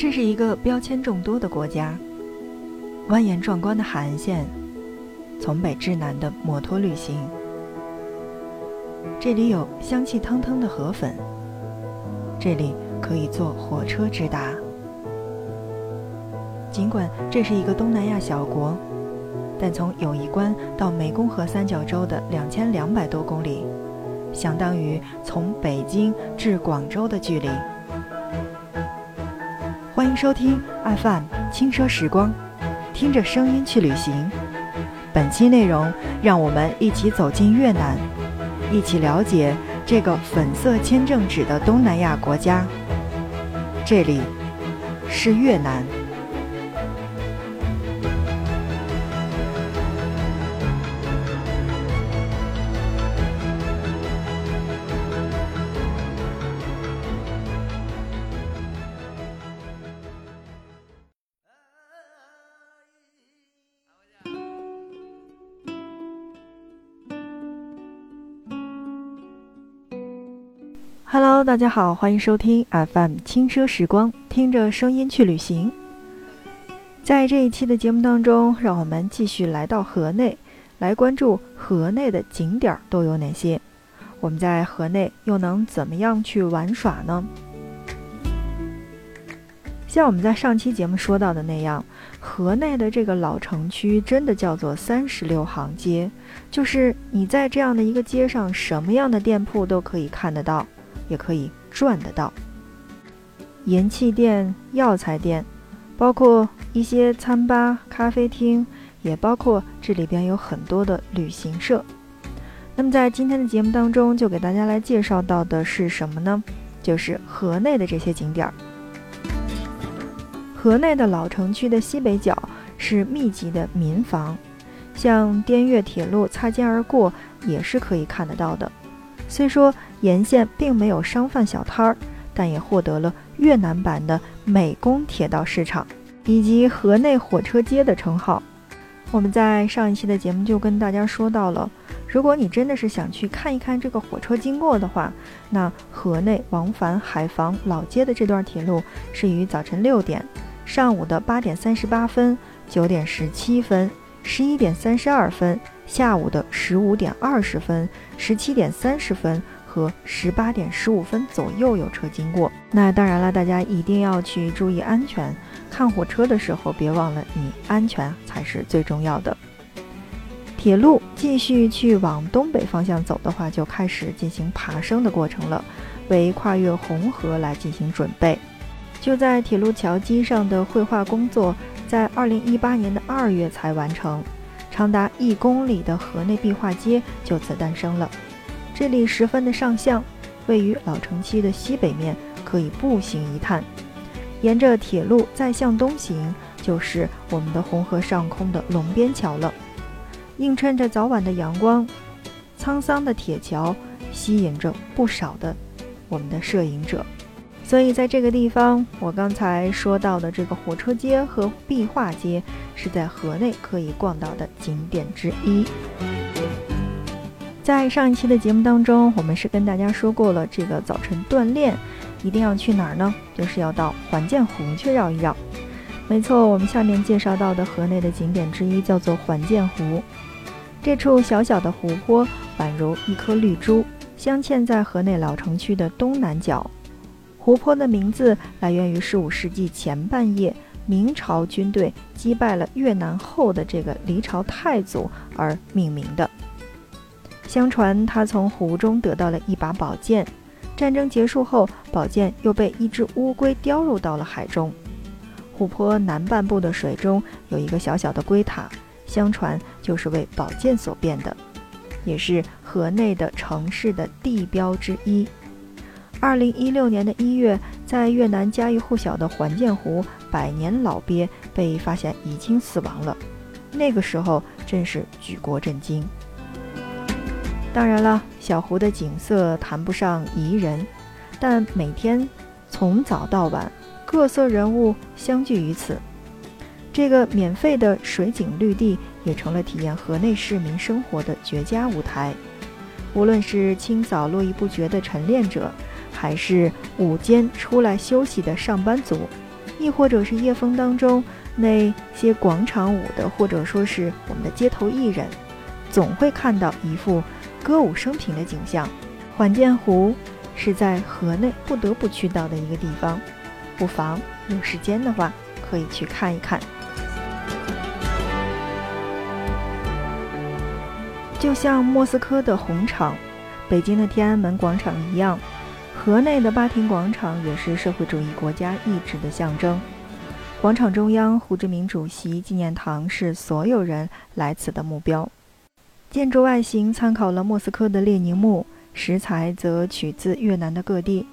这是一个标签众多的国家，蜿蜒壮观的海岸线，从北至南的摩托旅行。这里有香气腾腾的河粉，这里可以坐火车直达。尽管这是一个东南亚小国，但从友谊关到湄公河三角洲的两千两百多公里，相当于从北京至广州的距离。欢迎收听 FM 轻奢时光，听着声音去旅行。本期内容，让我们一起走进越南，一起了解这个粉色签证纸的东南亚国家。这里是越南。Hello，大家好，欢迎收听 FM 轻奢时光，听着声音去旅行。在这一期的节目当中，让我们继续来到河内，来关注河内的景点都有哪些。我们在河内又能怎么样去玩耍呢？像我们在上期节目说到的那样，河内的这个老城区真的叫做三十六行街，就是你在这样的一个街上，什么样的店铺都可以看得到。也可以赚得到。盐气店、药材店，包括一些餐吧、咖啡厅，也包括这里边有很多的旅行社。那么在今天的节目当中，就给大家来介绍到的是什么呢？就是河内的这些景点儿。河内的老城区的西北角是密集的民房，像滇越铁路擦肩而过，也是可以看得到的。虽说沿线并没有商贩小摊儿，但也获得了越南版的美工铁道市场以及河内火车街的称号。我们在上一期的节目就跟大家说到了，如果你真的是想去看一看这个火车经过的话，那河内往返海防老街的这段铁路是于早晨六点、上午的八点三十八分、九点十七分、十一点三十二分。下午的十五点二十分、十七点三十分和十八点十五分左右有车经过。那当然了，大家一定要去注意安全。看火车的时候，别忘了你安全才是最重要的。铁路继续去往东北方向走的话，就开始进行爬升的过程了，为跨越红河来进行准备。就在铁路桥基上的绘画工作，在二零一八年的二月才完成。长达一公里的河内壁画街就此诞生了。这里十分的上相，位于老城区的西北面，可以步行一探。沿着铁路再向东行，就是我们的红河上空的龙边桥了。映衬着早晚的阳光，沧桑的铁桥吸引着不少的我们的摄影者。所以，在这个地方，我刚才说到的这个火车街和壁画街，是在河内可以逛到的景点之一。在上一期的节目当中，我们是跟大家说过了，这个早晨锻炼一定要去哪儿呢？就是要到环建湖去绕一绕。没错，我们下面介绍到的河内的景点之一叫做环建湖。这处小小的湖泊宛如一颗绿珠，镶嵌在河内老城区的东南角。湖泊的名字来源于十五世纪前半叶明朝军队击败了越南后的这个黎朝太祖而命名的。相传他从湖中得到了一把宝剑，战争结束后，宝剑又被一只乌龟叼入到了海中。湖泊南半部的水中有一个小小的龟塔，相传就是为宝剑所变的，也是河内的城市的地标之一。二零一六年的一月，在越南家喻户晓的环建湖，百年老鳖被发现已经死亡了。那个时候真是举国震惊。当然了，小湖的景色谈不上宜人，但每天从早到晚，各色人物相聚于此。这个免费的水景绿地，也成了体验河内市民生活的绝佳舞台。无论是清早络绎不绝的晨练者，还是午间出来休息的上班族，亦或者是夜风当中那些广场舞的，或者说是我们的街头艺人，总会看到一副歌舞升平的景象。缓剑湖是在河内不得不去到的一个地方，不妨有时间的话可以去看一看。就像莫斯科的红场、北京的天安门广场一样。河内的巴亭广场也是社会主义国家意志的象征。广场中央，胡志明主席纪念堂是所有人来此的目标。建筑外形参考了莫斯科的列宁墓，石材则取自越南的各地。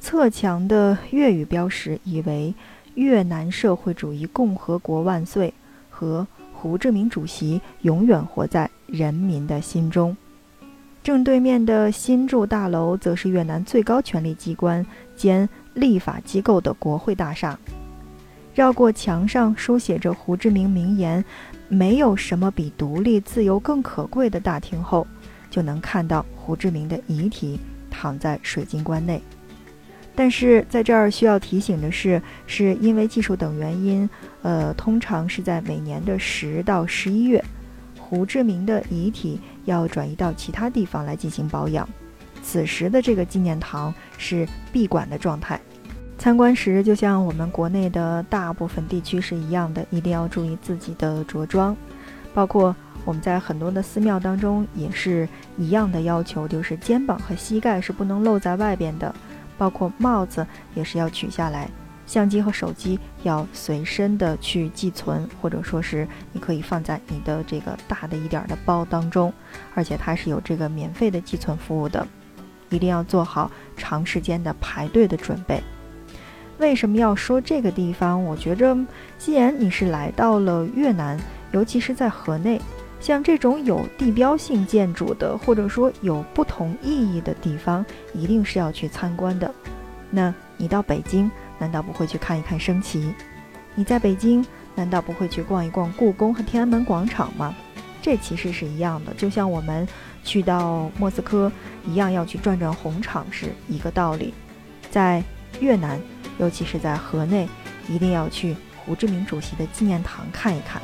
侧墙的粤语标识以为“越南社会主义共和国万岁”和“胡志明主席永远活在人民的心中”。正对面的新筑大楼则是越南最高权力机关兼立法机构的国会大厦。绕过墙上书写着胡志明名言“没有什么比独立自由更可贵”的大厅后，就能看到胡志明的遗体躺在水晶棺内。但是在这儿需要提醒的是，是因为技术等原因，呃，通常是在每年的十到十一月。胡志明的遗体要转移到其他地方来进行保养，此时的这个纪念堂是闭馆的状态。参观时，就像我们国内的大部分地区是一样的，一定要注意自己的着装，包括我们在很多的寺庙当中也是一样的要求，就是肩膀和膝盖是不能露在外边的，包括帽子也是要取下来。相机和手机要随身的去寄存，或者说是你可以放在你的这个大的一点的包当中，而且它是有这个免费的寄存服务的，一定要做好长时间的排队的准备。为什么要说这个地方？我觉着，既然你是来到了越南，尤其是在河内，像这种有地标性建筑的，或者说有不同意义的地方，一定是要去参观的。那你到北京？难道不会去看一看升旗？你在北京难道不会去逛一逛故宫和天安门广场吗？这其实是一样的，就像我们去到莫斯科一样，要去转转红场是一个道理。在越南，尤其是在河内，一定要去胡志明主席的纪念堂看一看。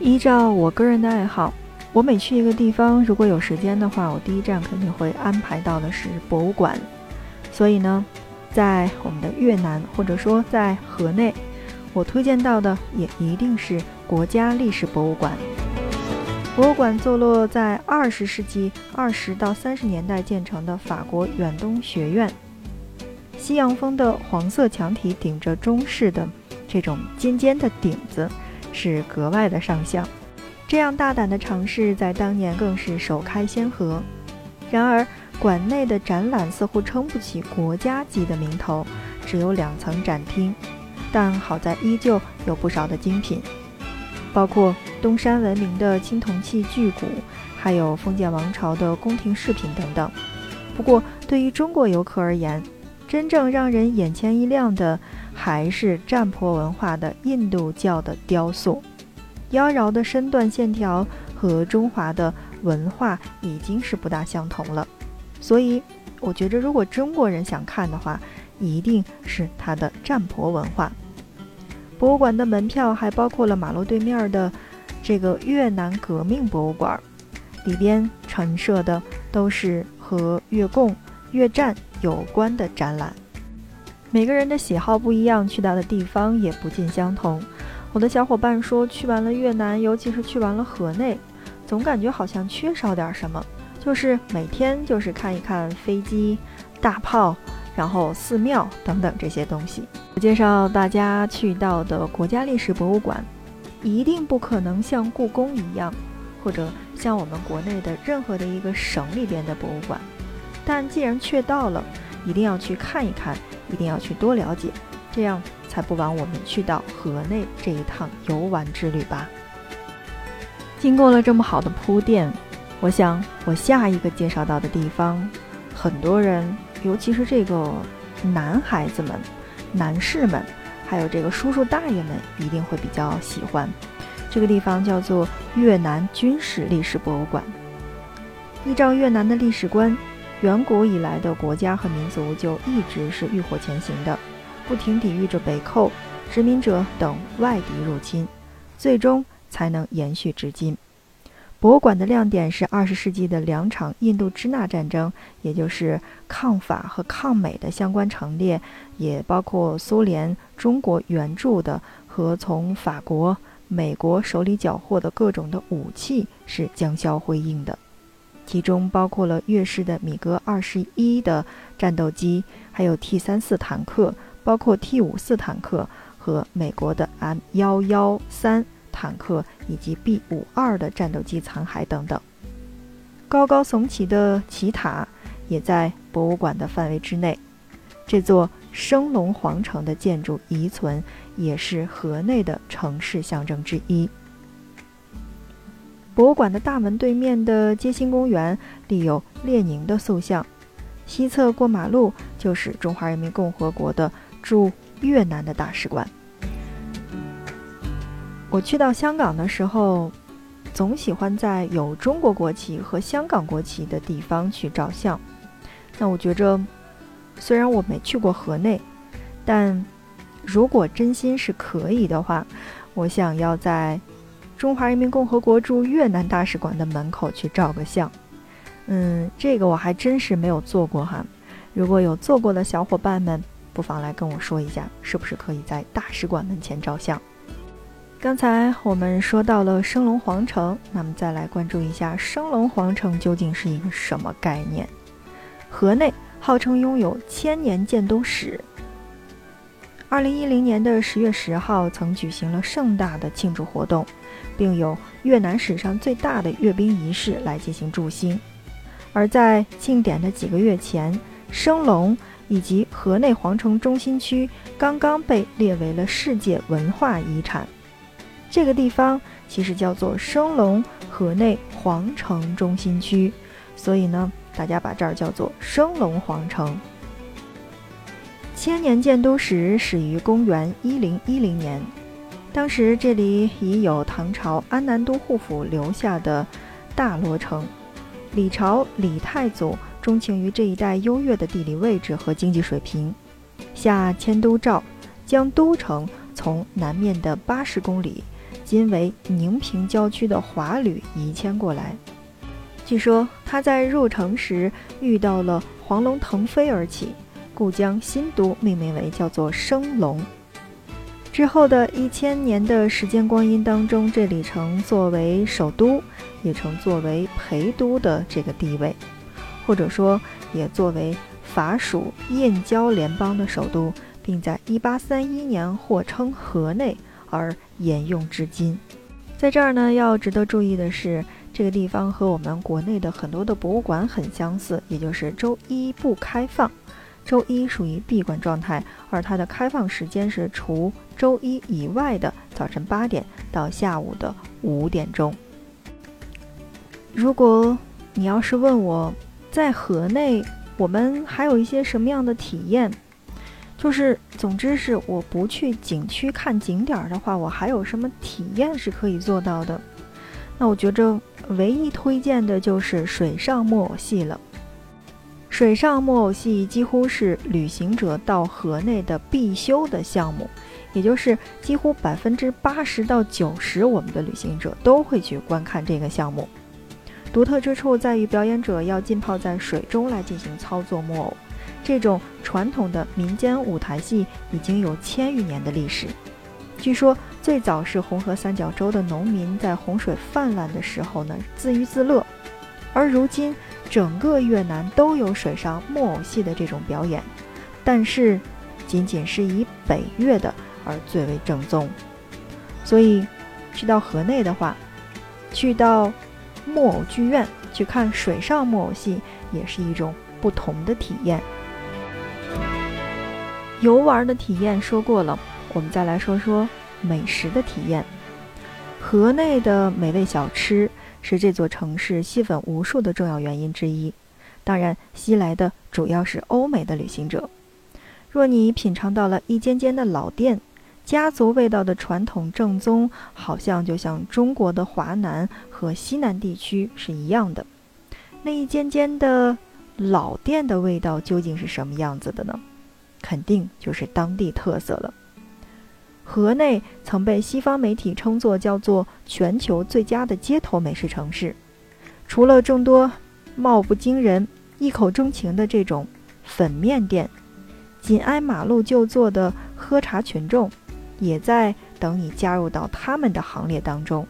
依照我个人的爱好，我每去一个地方，如果有时间的话，我第一站肯定会安排到的是博物馆。所以呢，在我们的越南，或者说在河内，我推荐到的也一定是国家历史博物馆。博物馆坐落在二十世纪二十到三十年代建成的法国远东学院，西洋风的黄色墙体顶着中式的这种尖尖的顶子，是格外的上相。这样大胆的尝试在当年更是首开先河。然而。馆内的展览似乎撑不起国家级的名头，只有两层展厅，但好在依旧有不少的精品，包括东山闻名的青铜器巨鼓，还有封建王朝的宫廷饰品等等。不过，对于中国游客而言，真正让人眼前一亮的还是占婆文化的印度教的雕塑，妖娆的身段线条和中华的文化已经是不大相同了。所以，我觉着如果中国人想看的话，一定是它的占婆文化。博物馆的门票还包括了马路对面的这个越南革命博物馆，里边陈设的都是和越共、越战有关的展览。每个人的喜好不一样，去到的地方也不尽相同。我的小伙伴说，去完了越南，尤其是去完了河内，总感觉好像缺少点什么。就是每天就是看一看飞机、大炮，然后寺庙等等这些东西。我介绍大家去到的国家历史博物馆，一定不可能像故宫一样，或者像我们国内的任何的一个省里边的博物馆。但既然去到了，一定要去看一看，一定要去多了解，这样才不枉我们去到河内这一趟游玩之旅吧。经过了这么好的铺垫。我想，我下一个介绍到的地方，很多人，尤其是这个男孩子们、男士们，还有这个叔叔大爷们，一定会比较喜欢。这个地方叫做越南军事历史博物馆。依照越南的历史观，远古以来的国家和民族就一直是浴火前行的，不停抵御着北寇、殖民者等外敌入侵，最终才能延续至今。博物馆的亮点是二十世纪的两场印度支那战争，也就是抗法和抗美的相关陈列，也包括苏联、中国援助的和从法国、美国手里缴获的各种的武器是将销辉映的。其中包括了越式的米格二十一的战斗机，还有 T 三四坦克，包括 T 五四坦克和美国的 M 幺幺三坦克以及 B 五二的战斗机残骸等等。高高耸起的奇塔也在博物馆的范围之内。这座升龙皇城的建筑遗存也是河内的城市象征之一。博物馆的大门对面的街心公园立有列宁的塑像，西侧过马路就是中华人民共和国的驻越南的大使馆。我去到香港的时候，总喜欢在有中国国旗和香港国旗的地方去照相。那我觉着，虽然我没去过河内，但如果真心是可以的话，我想要在。中华人民共和国驻越南大使馆的门口去照个相，嗯，这个我还真是没有做过哈。如果有做过的小伙伴们，不妨来跟我说一下，是不是可以在大使馆门前照相？刚才我们说到了升龙皇城，那么再来关注一下升龙皇城究竟是一个什么概念？河内号称拥有千年建都史。二零一零年的十月十号，曾举行了盛大的庆祝活动，并有越南史上最大的阅兵仪式来进行祝兴。而在庆典的几个月前，升龙以及河内皇城中心区刚刚被列为了世界文化遗产。这个地方其实叫做升龙河内皇城中心区，所以呢，大家把这儿叫做升龙皇城。千年建都史始于公元一零一零年，当时这里已有唐朝安南都护府留下的大罗城。李朝李太祖钟情于这一带优越的地理位置和经济水平，下迁都诏，将都城从南面的八十公里（今为宁平郊区的华吕）移迁过来。据说他在入城时遇到了黄龙腾飞而起。故将新都命名为叫做升龙。之后的一千年的时间光阴当中，这里曾作为首都，也曾作为陪都的这个地位，或者说也作为法属燕郊联邦的首都，并在一八三一年或称河内而沿用至今。在这儿呢，要值得注意的是，这个地方和我们国内的很多的博物馆很相似，也就是周一不开放。周一属于闭馆状态，而它的开放时间是除周一以外的早晨八点到下午的五点钟。如果你要是问我在河内我们还有一些什么样的体验，就是总之是我不去景区看景点的话，我还有什么体验是可以做到的？那我觉着唯一推荐的就是水上木偶戏了。水上木偶戏几乎是旅行者到河内的必修的项目，也就是几乎百分之八十到九十，我们的旅行者都会去观看这个项目。独特之处在于，表演者要浸泡在水中来进行操作木偶。这种传统的民间舞台戏已经有千余年的历史。据说最早是红河三角洲的农民在洪水泛滥的时候呢，自娱自乐，而如今。整个越南都有水上木偶戏的这种表演，但是仅仅是以北越的而最为正宗。所以，去到河内的话，去到木偶剧院去看水上木偶戏，也是一种不同的体验。游玩的体验说过了，我们再来说说美食的体验。河内的美味小吃。是这座城市吸粉无数的重要原因之一。当然，吸来的主要是欧美的旅行者。若你品尝到了一间间的老店，家族味道的传统正宗，好像就像中国的华南和西南地区是一样的。那一间间的老店的味道究竟是什么样子的呢？肯定就是当地特色了。河内曾被西方媒体称作叫做全球最佳的街头美食城市，除了众多貌不惊人、一口钟情的这种粉面店，紧挨马路就坐的喝茶群众，也在等你加入到他们的行列当中。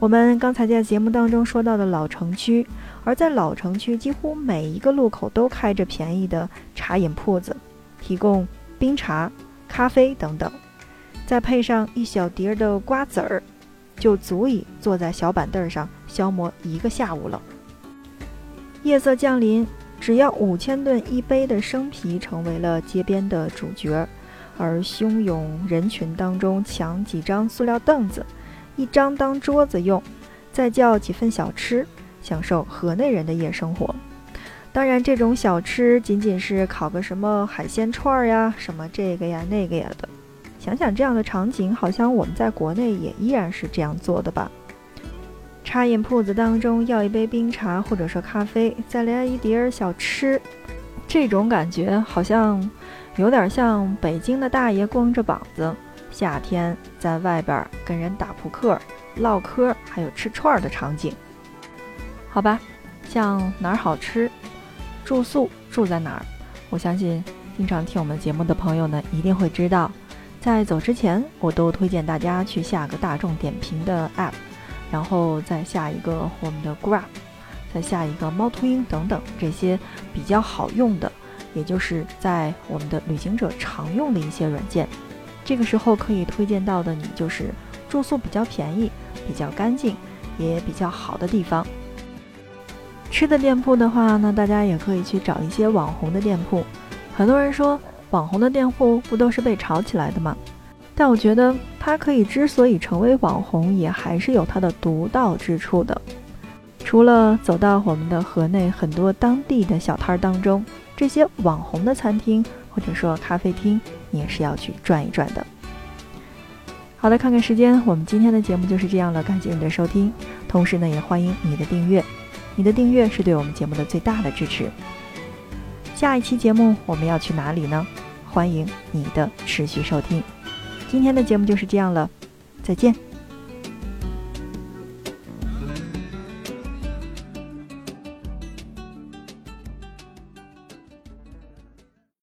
我们刚才在节目当中说到的老城区，而在老城区几乎每一个路口都开着便宜的茶饮铺子，提供冰茶、咖啡等等，再配上一小碟儿的瓜子儿，就足以坐在小板凳上消磨一个下午了。夜色降临，只要五千吨一杯的生啤成为了街边的主角，而汹涌人群当中抢几张塑料凳子。一张当桌子用，再叫几份小吃，享受河内人的夜生活。当然，这种小吃仅仅是烤个什么海鲜串儿呀，什么这个呀那个呀的。想想这样的场景，好像我们在国内也依然是这样做的吧？茶饮铺子当中要一杯冰茶或者说咖啡，再来一碟小吃，这种感觉好像有点像北京的大爷光着膀子。夏天在外边跟人打扑克、唠嗑，还有吃串儿的场景，好吧？像哪儿好吃，住宿住在哪儿？我相信经常听我们节目的朋友呢，一定会知道。在走之前，我都推荐大家去下个大众点评的 app，然后再下一个我们的 Grab，再下一个猫头鹰等等这些比较好用的，也就是在我们的旅行者常用的一些软件。这个时候可以推荐到的，你就是住宿比较便宜、比较干净、也比较好的地方。吃的店铺的话呢，大家也可以去找一些网红的店铺。很多人说网红的店铺不都是被炒起来的吗？但我觉得它可以之所以成为网红，也还是有它的独到之处的。除了走到我们的河内很多当地的小摊儿当中，这些网红的餐厅或者说咖啡厅。你也是要去转一转的。好的，看看时间，我们今天的节目就是这样了。感谢你的收听，同时呢，也欢迎你的订阅。你的订阅是对我们节目的最大的支持。下一期节目我们要去哪里呢？欢迎你的持续收听。今天的节目就是这样了，再见。